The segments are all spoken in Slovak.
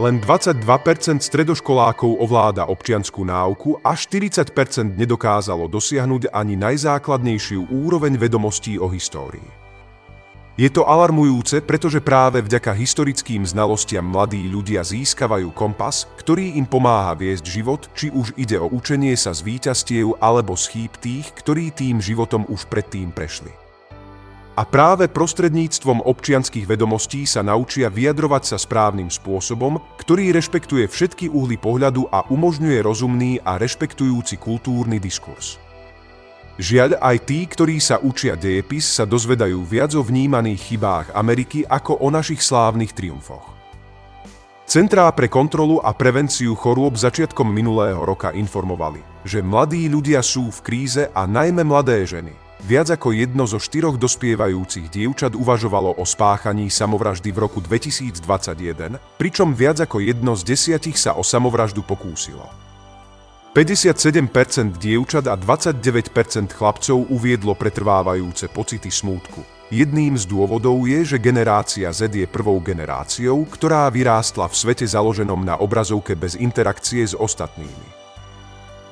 Len 22% stredoškolákov ovláda občianskú náuku a 40% nedokázalo dosiahnuť ani najzákladnejšiu úroveň vedomostí o histórii. Je to alarmujúce, pretože práve vďaka historickým znalostiam mladí ľudia získavajú kompas, ktorý im pomáha viesť život, či už ide o učenie sa z víťazstiev alebo z chýb tých, ktorí tým životom už predtým prešli. A práve prostredníctvom občianských vedomostí sa naučia vyjadrovať sa správnym spôsobom, ktorý rešpektuje všetky uhly pohľadu a umožňuje rozumný a rešpektujúci kultúrny diskurs. Žiaľ, aj tí, ktorí sa učia dejepis, sa dozvedajú viac o vnímaných chybách Ameriky ako o našich slávnych triumfoch. Centrá pre kontrolu a prevenciu chorôb začiatkom minulého roka informovali, že mladí ľudia sú v kríze a najmä mladé ženy. Viac ako jedno zo štyroch dospievajúcich dievčat uvažovalo o spáchaní samovraždy v roku 2021, pričom viac ako jedno z desiatich sa o samovraždu pokúsilo. 57% dievčat a 29% chlapcov uviedlo pretrvávajúce pocity smútku. Jedným z dôvodov je, že generácia Z je prvou generáciou, ktorá vyrástla v svete založenom na obrazovke bez interakcie s ostatnými.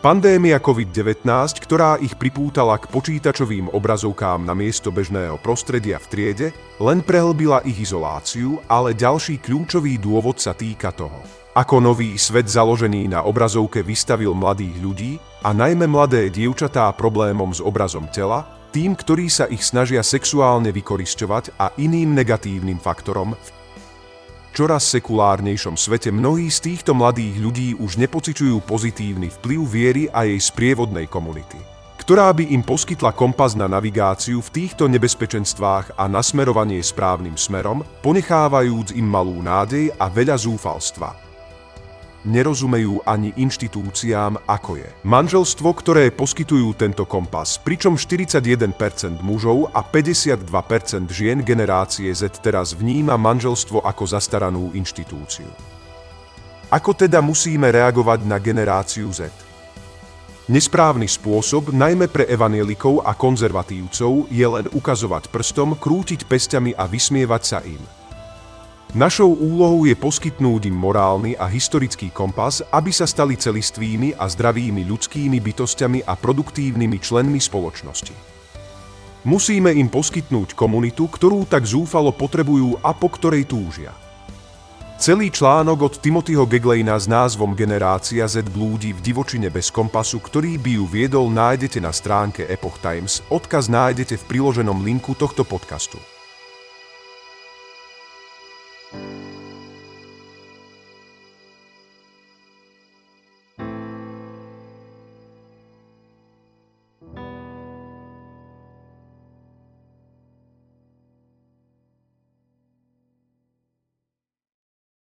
Pandémia COVID-19, ktorá ich pripútala k počítačovým obrazovkám na miesto bežného prostredia v triede, len prehlbila ich izoláciu, ale ďalší kľúčový dôvod sa týka toho, ako nový svet založený na obrazovke vystavil mladých ľudí a najmä mladé dievčatá problémom s obrazom tela, tým, ktorí sa ich snažia sexuálne vykorisťovať a iným negatívnym faktorom v čoraz sekulárnejšom svete mnohí z týchto mladých ľudí už nepociťujú pozitívny vplyv viery a jej sprievodnej komunity, ktorá by im poskytla kompas na navigáciu v týchto nebezpečenstvách a nasmerovanie správnym smerom, ponechávajúc im malú nádej a veľa zúfalstva nerozumejú ani inštitúciám, ako je. Manželstvo, ktoré poskytujú tento kompas, pričom 41% mužov a 52% žien generácie Z teraz vníma manželstvo ako zastaranú inštitúciu. Ako teda musíme reagovať na generáciu Z? Nesprávny spôsob, najmä pre evanielikov a konzervatívcov, je len ukazovať prstom, krútiť pestiami a vysmievať sa im – Našou úlohou je poskytnúť im morálny a historický kompas, aby sa stali celistvými a zdravými ľudskými bytostiami a produktívnymi členmi spoločnosti. Musíme im poskytnúť komunitu, ktorú tak zúfalo potrebujú a po ktorej túžia. Celý článok od Timothyho Geglejna s názvom Generácia Z blúdi v divočine bez kompasu, ktorý by ju viedol, nájdete na stránke Epoch Times. Odkaz nájdete v priloženom linku tohto podcastu.